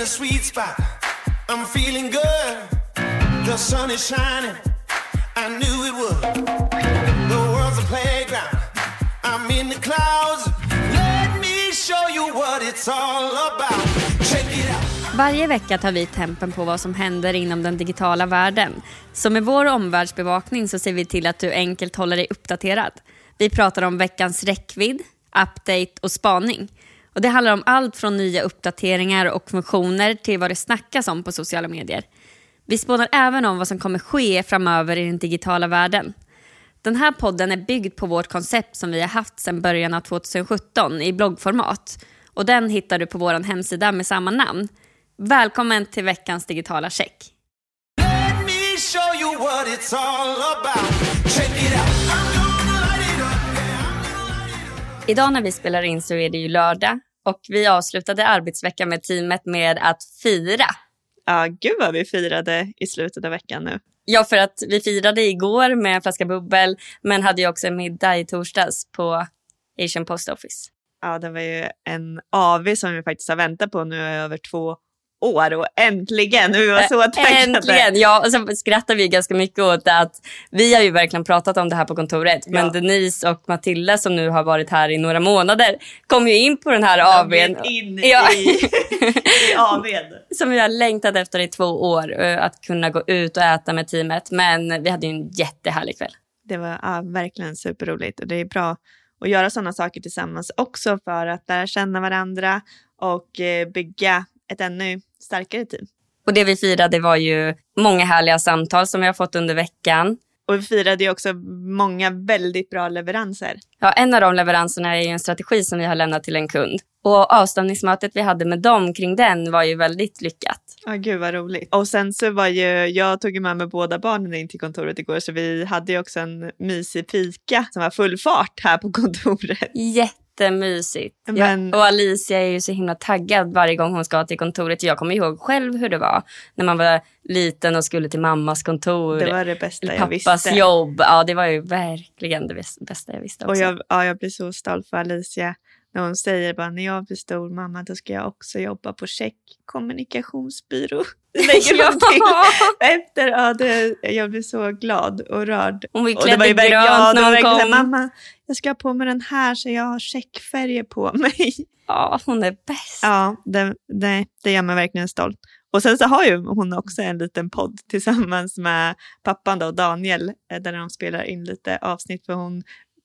in a sweet spot. I'm feeling good. The sun is shining. I knew it would. The world's a playground. I'm in the clouds. Let me show you what it's all about. Check it out. Varje vecka tar vi tempen på vad som händer inom den digitala världen. Så med vår omvärldsbevakning så ser vi till att du enkelt håller dig uppdaterad. Vi pratar om veckans räckvidd, update och spaning. Och Det handlar om allt från nya uppdateringar och funktioner till vad det snackas om på sociala medier. Vi spånar även om vad som kommer ske framöver i den digitala världen. Den här podden är byggd på vårt koncept som vi har haft sedan början av 2017 i bloggformat. Och Den hittar du på vår hemsida med samma namn. Välkommen till veckans digitala check. Idag när vi spelar in så är det ju lördag och vi avslutade arbetsveckan med teamet med att fira. Ja, gud vad vi firade i slutet av veckan nu. Ja, för att vi firade igår med en flaska bubbel men hade ju också en middag i torsdags på Asian Post Office. Ja, det var ju en AV som vi faktiskt har väntat på nu i över två år och äntligen! Vi var så taggade. Äntligen! Ja, och så skrattar vi ganska mycket åt att vi har ju verkligen pratat om det här på kontoret. Men Ja. Denise och Matilda som nu har varit här i några månader kom ju in på den här AWn. in Ja. i, i AWn. som vi har längtat efter i två år. Att kunna gå ut och äta med teamet. Men vi hade ju en jättehärlig kväll. Det var ja, verkligen superroligt och det är bra att göra sådana saker tillsammans också för att lära känna varandra och eh, bygga ett ännu starkare team. Och det vi firade var ju många härliga samtal som vi har fått under veckan. Och vi firade ju också många väldigt bra leveranser. Ja, en av de leveranserna är ju en strategi som vi har lämnat till en kund. Och avstämningsmötet vi hade med dem kring den var ju väldigt lyckat. Ja, gud vad roligt. Och sen så var ju, jag tog ju med mig båda barnen in till kontoret igår så vi hade ju också en mysig fika som var full fart här på kontoret. Jättemysigt. Men- Ja, och Alicia är ju så himla taggad varje gång hon ska till kontoret. Jag kommer ihåg själv hur det var när man var liten och skulle till mammas kontor. Det var det bästa eller jag pappas visste. jobb. Ja, det var ju verkligen det bäst- bästa jag visste också. Och jag, ja, jag blir så stolt för Alicia när hon säger bara när jag blir stor mamma då ska jag också jobba på check kommunikationsbyrå. Lägger till efter. Ja, det, jag blir så glad och rörd. Hon var klädd i grönt ja, när hon här, kom. mamma jag ska ha på mig den här så jag har checkfärger på mig. Ja, hon är bäst. Ja, det, det, det gör mig verkligen stolt. Och sen så har ju hon också en liten podd tillsammans med pappan då, Daniel, eh, där de spelar in lite avsnitt för hon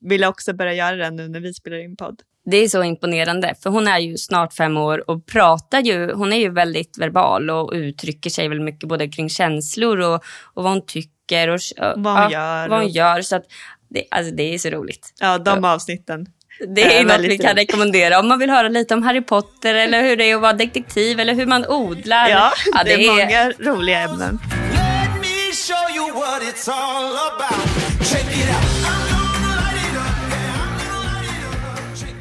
ville också börja göra det nu när vi spelar in podd. Det är så imponerande, för hon är ju snart fem år och pratar ju, hon är ju väldigt verbal och uttrycker sig väldigt mycket både kring känslor och, och vad hon tycker och Vad hon gör Vad hon och- gör så att det, alltså det är så roligt. Ja, de avsnitten. Det är Ja, något vi kan roligt. rekommendera om man vill höra lite om Harry Potter eller hur det är att vara detektiv eller hur man odlar. Ja, Ja, det är många roliga ämnen. Let me show you what it's all about. Check it out.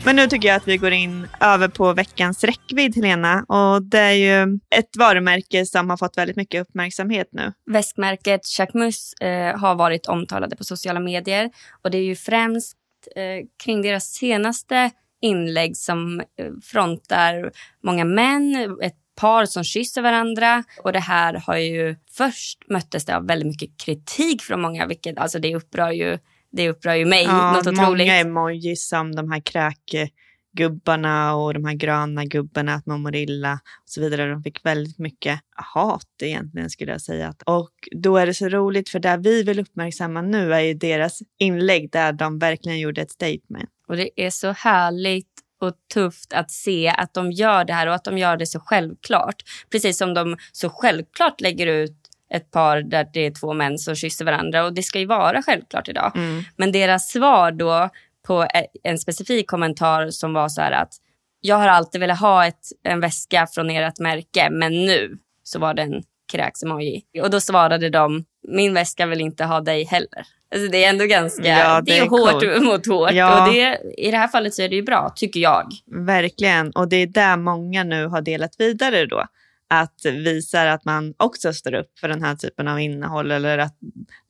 Men nu tycker jag att vi går in över på veckans räckvidd, Helena. Och det är ju ett varumärke som har fått väldigt mycket uppmärksamhet nu. Väskmärket Jacquemus eh, har varit omtalade på sociala medier och det är ju främst eh, kring deras senaste inlägg som eh, frontar många män, ett par som kysser varandra och det här har ju först möttes det av väldigt mycket kritik från många vilket alltså det upprör ju det upprör ju mig Ja, något otroligt. många emojis som de här kräkgubbarna och de här gröna gubbarna, att man mår illa och så vidare. De fick väldigt mycket hat egentligen skulle jag säga. Och då är det så roligt för det vi vill uppmärksamma nu är ju deras inlägg där de verkligen gjorde ett statement. Och det är så härligt och tufft att se att de gör det här och att de gör det så självklart. Precis som de så självklart lägger ut ett par där det är två män som kysser varandra och det ska ju vara självklart idag. Mm. Men deras svar då på e- en specifik kommentar som var så här att jag har alltid velat ha ett, en väska från ert märke men nu så var det en kräks-emoji. Och då svarade de min väska vill inte ha dig heller. Alltså det är ändå ganska, Ja, det det är, är hårt coolt. mot hårt. Ja. Och det, i det här fallet så är det ju bra, tycker jag. Verkligen, och det är där många nu har delat vidare då. Att visa att man också står upp för den här typen av innehåll eller att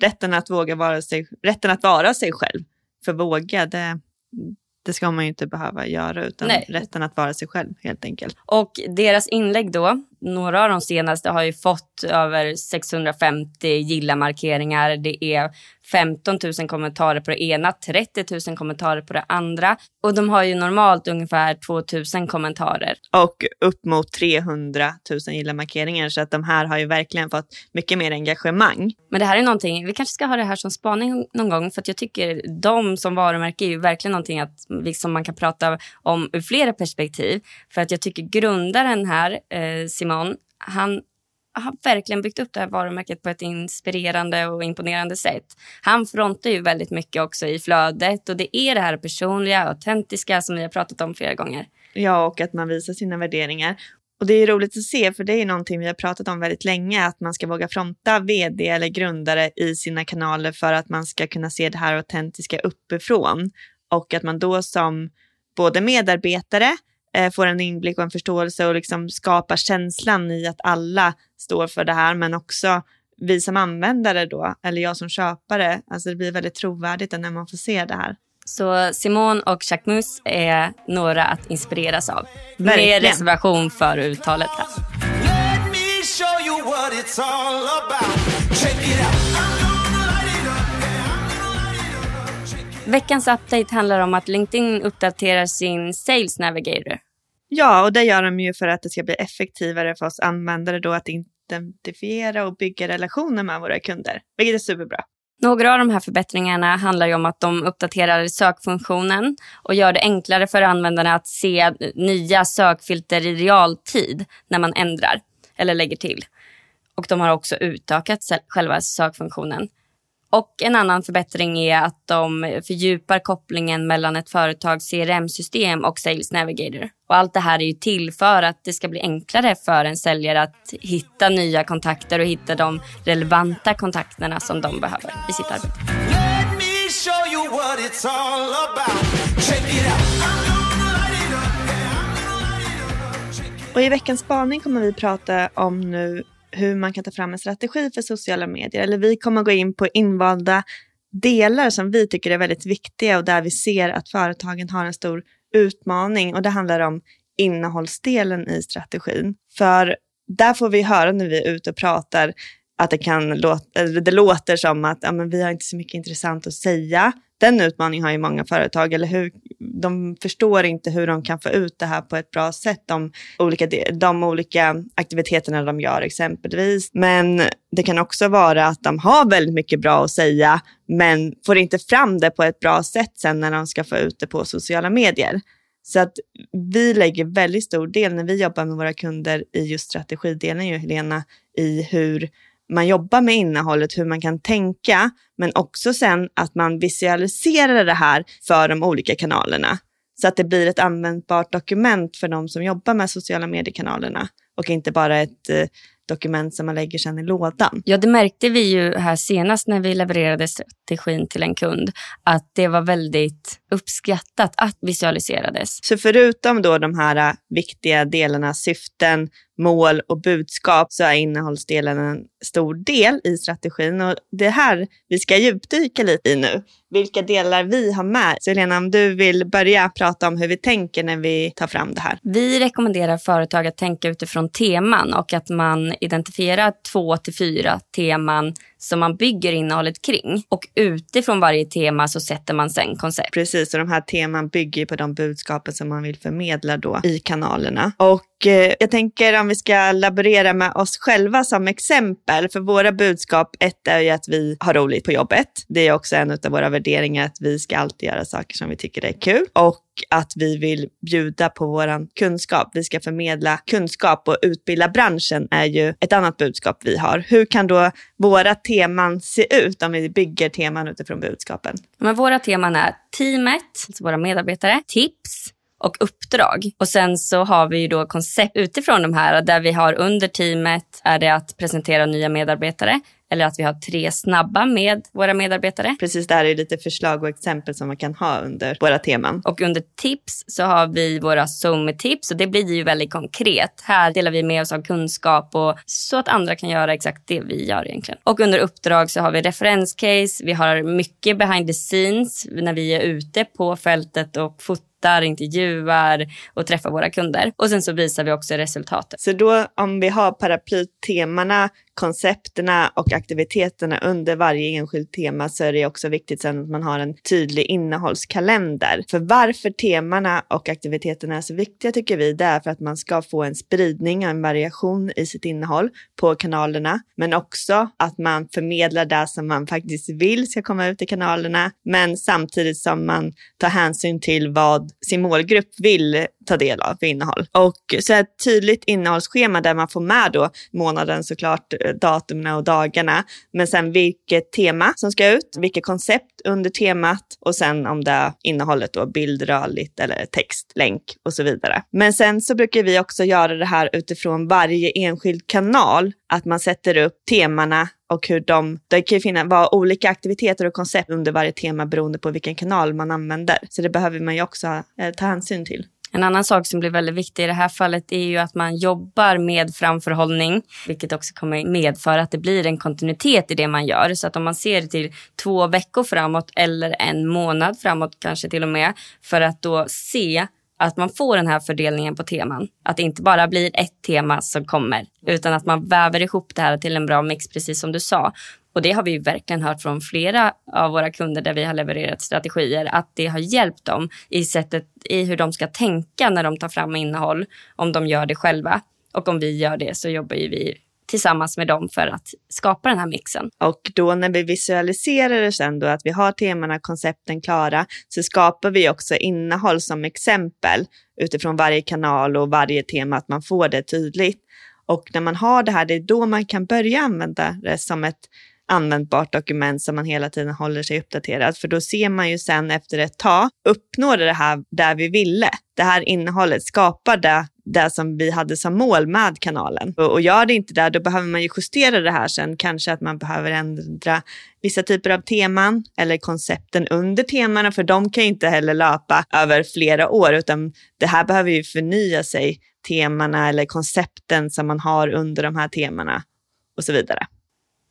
rätten att våga vara sig, rätten att vara sig själv. För våga, det, det ska man ju inte behöva göra utan Nej. rätten att vara sig själv helt enkelt. Och deras inlägg då, några av de senaste har ju fått över 650 gilla-markeringar. Det är 15 000 kommentarer på det ena, 30 000 kommentarer på det andra. Och de har ju normalt ungefär 2 000 kommentarer. Och upp mot 300 000 gilla-markeringar så att de här har ju verkligen fått mycket mer engagemang. Men det här är någonting, vi kanske ska ha det här som spaning någon gång för att jag tycker de som varumärke är ju verkligen någonting att, liksom man kan prata om ur flera perspektiv. För att jag tycker grundaren här, eh, Simon, han har verkligen byggt upp det här varumärket på ett inspirerande och imponerande sätt. Han frontar ju väldigt mycket också i flödet och det är det här personliga, autentiska som vi har pratat om flera gånger. Ja, och att man visar sina värderingar. Och det är roligt att se, för det är någonting vi har pratat om väldigt länge, att man ska våga fronta vd eller grundare i sina kanaler för att man ska kunna se det här autentiska uppifrån. Och att man då som både medarbetare eh, får en inblick och en förståelse och liksom skapar känslan i att alla står för det här, men också vi som användare då, eller jag som köpare, alltså det blir väldigt trovärdigt när man får se det här. Så Simon och Jacquemus är några att inspireras av. Verkligen. Med reservation för uttalet här. Veckans update handlar om att LinkedIn uppdaterar sin Sales Navigator. Ja, och det gör de ju för att det ska bli effektivare för oss användare då att identifiera och bygga relationer med våra kunder, vilket är superbra. Några av de här förbättringarna handlar ju om att de uppdaterar sökfunktionen och gör det enklare för användarna att se nya sökfilter i realtid när man ändrar eller lägger till. Och de har också utökat själva sökfunktionen. Och en annan förbättring är att de fördjupar kopplingen mellan ett företags CRM-system och Sales Navigator. Och allt det här är ju till för att det ska bli enklare för en säljare att hitta nya kontakter och hitta de relevanta kontakterna som de behöver i sitt arbete. Och i veckans spaning kommer vi prata om nu hur man kan ta fram en strategi för sociala medier. Eller vi kommer gå in på invalda delar som vi tycker är väldigt viktiga och där vi ser att företagen har en stor utmaning. Och det handlar om innehållsdelen i strategin. För där får vi höra när vi är ute och pratar att det, kan låta, eh, det låter som att ja, men vi har inte så mycket intressant att säga. Den utmaningen har ju många företag, eller hur? De förstår inte hur de kan få ut det här på ett bra sätt, de olika, de, de olika aktiviteterna de gör exempelvis. Men det kan också vara att de har väldigt mycket bra att säga, men får inte fram det på ett bra sätt sen när de ska få ut det på sociala medier. Så att vi lägger väldigt stor del när vi jobbar med våra kunder i just strategidelen, ju Helena, i hur man jobbar med innehållet, hur man kan tänka, men också sen att man visualiserar det här för de olika kanalerna. Så att det blir ett användbart dokument för de som jobbar med sociala mediekanalerna och inte bara ett eh, dokument som man lägger sen i lådan. Ja, det märkte vi ju här senast när vi levererade strategin till en kund, att det var väldigt uppskattat att visualiserades. Så förutom då de här äh, viktiga delarna, syften, mål och budskap, så är innehållsdelen en stor del i strategin. Och det här vi ska djupdyka lite i nu. Vilka delar vi har med. Så Helena, om du vill börja prata om hur vi tänker när vi tar fram det här. Vi rekommenderar företag att tänka utifrån teman och att man identifierar två till fyra teman som man bygger innehållet kring. Och utifrån varje tema så sätter man sen koncept. Precis, och de här teman bygger ju på de budskapen som man vill förmedla då i kanalerna. Och eh, jag tänker om vi ska laborera med oss själva som exempel, för våra budskap, ett är ju att vi har roligt på jobbet. Det är också en av våra värderingar att vi ska alltid göra saker som vi tycker är kul. Och att vi vill bjuda på vår kunskap. Vi ska förmedla kunskap och utbilda branschen är ju ett annat budskap vi har. Hur kan då våra teman teman se ut om vi bygger teman utifrån budskapen? Men våra teman är teamet, alltså våra medarbetare, tips och uppdrag. Och sen så har vi ju då koncept utifrån de här där vi har under teamet är det att presentera nya medarbetare eller att vi har tre snabba med våra medarbetare. Precis, det här är lite förslag och exempel som man kan ha under våra teman. Och under tips så har vi våra Zoom-tips och det blir ju väldigt konkret. Här delar vi med oss av kunskap och så att andra kan göra exakt det vi gör egentligen. Och under uppdrag så har vi referenscase, vi har mycket behind the scenes när vi är ute på fältet och fotar intervjuar och träffar våra kunder. Och sen så visar vi också resultatet. Så då om vi har paraplytemana, koncepterna och aktiviteterna under varje enskilt tema så är det också viktigt sen att man har en tydlig innehållskalender. För varför temana och aktiviteterna är så viktiga tycker vi, det är för att man ska få en spridning och en variation i sitt innehåll på kanalerna, men också att man förmedlar det som man faktiskt vill ska komma ut i kanalerna, men samtidigt som man tar hänsyn till vad sin målgrupp vill ta del av för innehåll. Och så ett tydligt innehållsschema där man får med då månaden såklart, datumen och dagarna, men sen vilket tema som ska ut, vilket koncept under temat och sen om det innehållet då bild, rörligt eller text, länk och så vidare. Men sen så brukar vi också göra det här utifrån varje enskild kanal, att man sätter upp temana och hur de, det kan ju finnas, vara olika aktiviteter och koncept under varje tema beroende på vilken kanal man använder. Så det behöver man ju också eh, ta hänsyn till. En annan sak som blir väldigt viktig i det här fallet är ju att man jobbar med framförhållning, vilket också kommer medföra att det blir en kontinuitet i det man gör. Så att om man ser det till två veckor framåt eller en månad framåt kanske till och med, för att då se att man får den här fördelningen på teman. Att det inte bara blir ett tema som kommer, utan att man väver ihop det här till en bra mix, precis som du sa. Och det har vi verkligen hört från flera av våra kunder där vi har levererat strategier, att det har hjälpt dem i sättet i hur de ska tänka när de tar fram innehåll, om de gör det själva. Och om vi gör det så jobbar ju vi tillsammans med dem för att skapa den här mixen. Och då när vi visualiserar det sen då, att vi har temana, koncepten klara, så skapar vi också innehåll som exempel utifrån varje kanal och varje tema, att man får det tydligt. Och när man har det här, det är då man kan börja använda det som ett användbart dokument som man hela tiden håller sig uppdaterad. För då ser man ju sen efter ett tag, uppnår det här där vi ville? Det här innehållet, skapar det det som vi hade som mål med kanalen. Och, och gör det inte det, då behöver man ju justera det här sen. Kanske att man behöver ändra vissa typer av teman eller koncepten under temana, för de kan ju inte heller löpa över flera år, utan det här behöver ju förnya sig, temana eller koncepten som man har under de här temana och så vidare.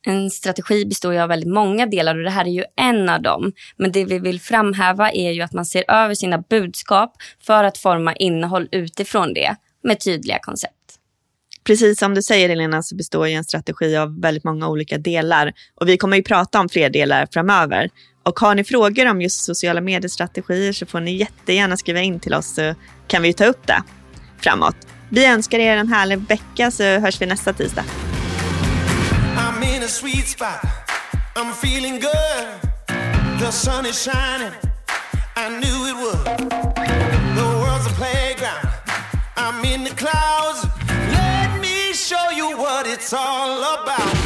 En strategi består ju av väldigt många delar och det här är ju en av dem. Men det vi vill framhäva är ju att man ser över sina budskap för att forma innehåll utifrån det med tydliga koncept. Precis som du säger Elena så består ju en strategi av väldigt många olika delar och vi kommer ju prata om fler delar framöver. Och har ni frågor om just sociala mediestrategier så får ni jättegärna skriva in till oss så kan vi ta upp det framåt. Vi önskar er en härlig vecka så hörs vi nästa tisdag. I'm in a sweet spot. I'm feeling good. The sun is shining. I knew it would. In the clouds. Let me show you what it's all about.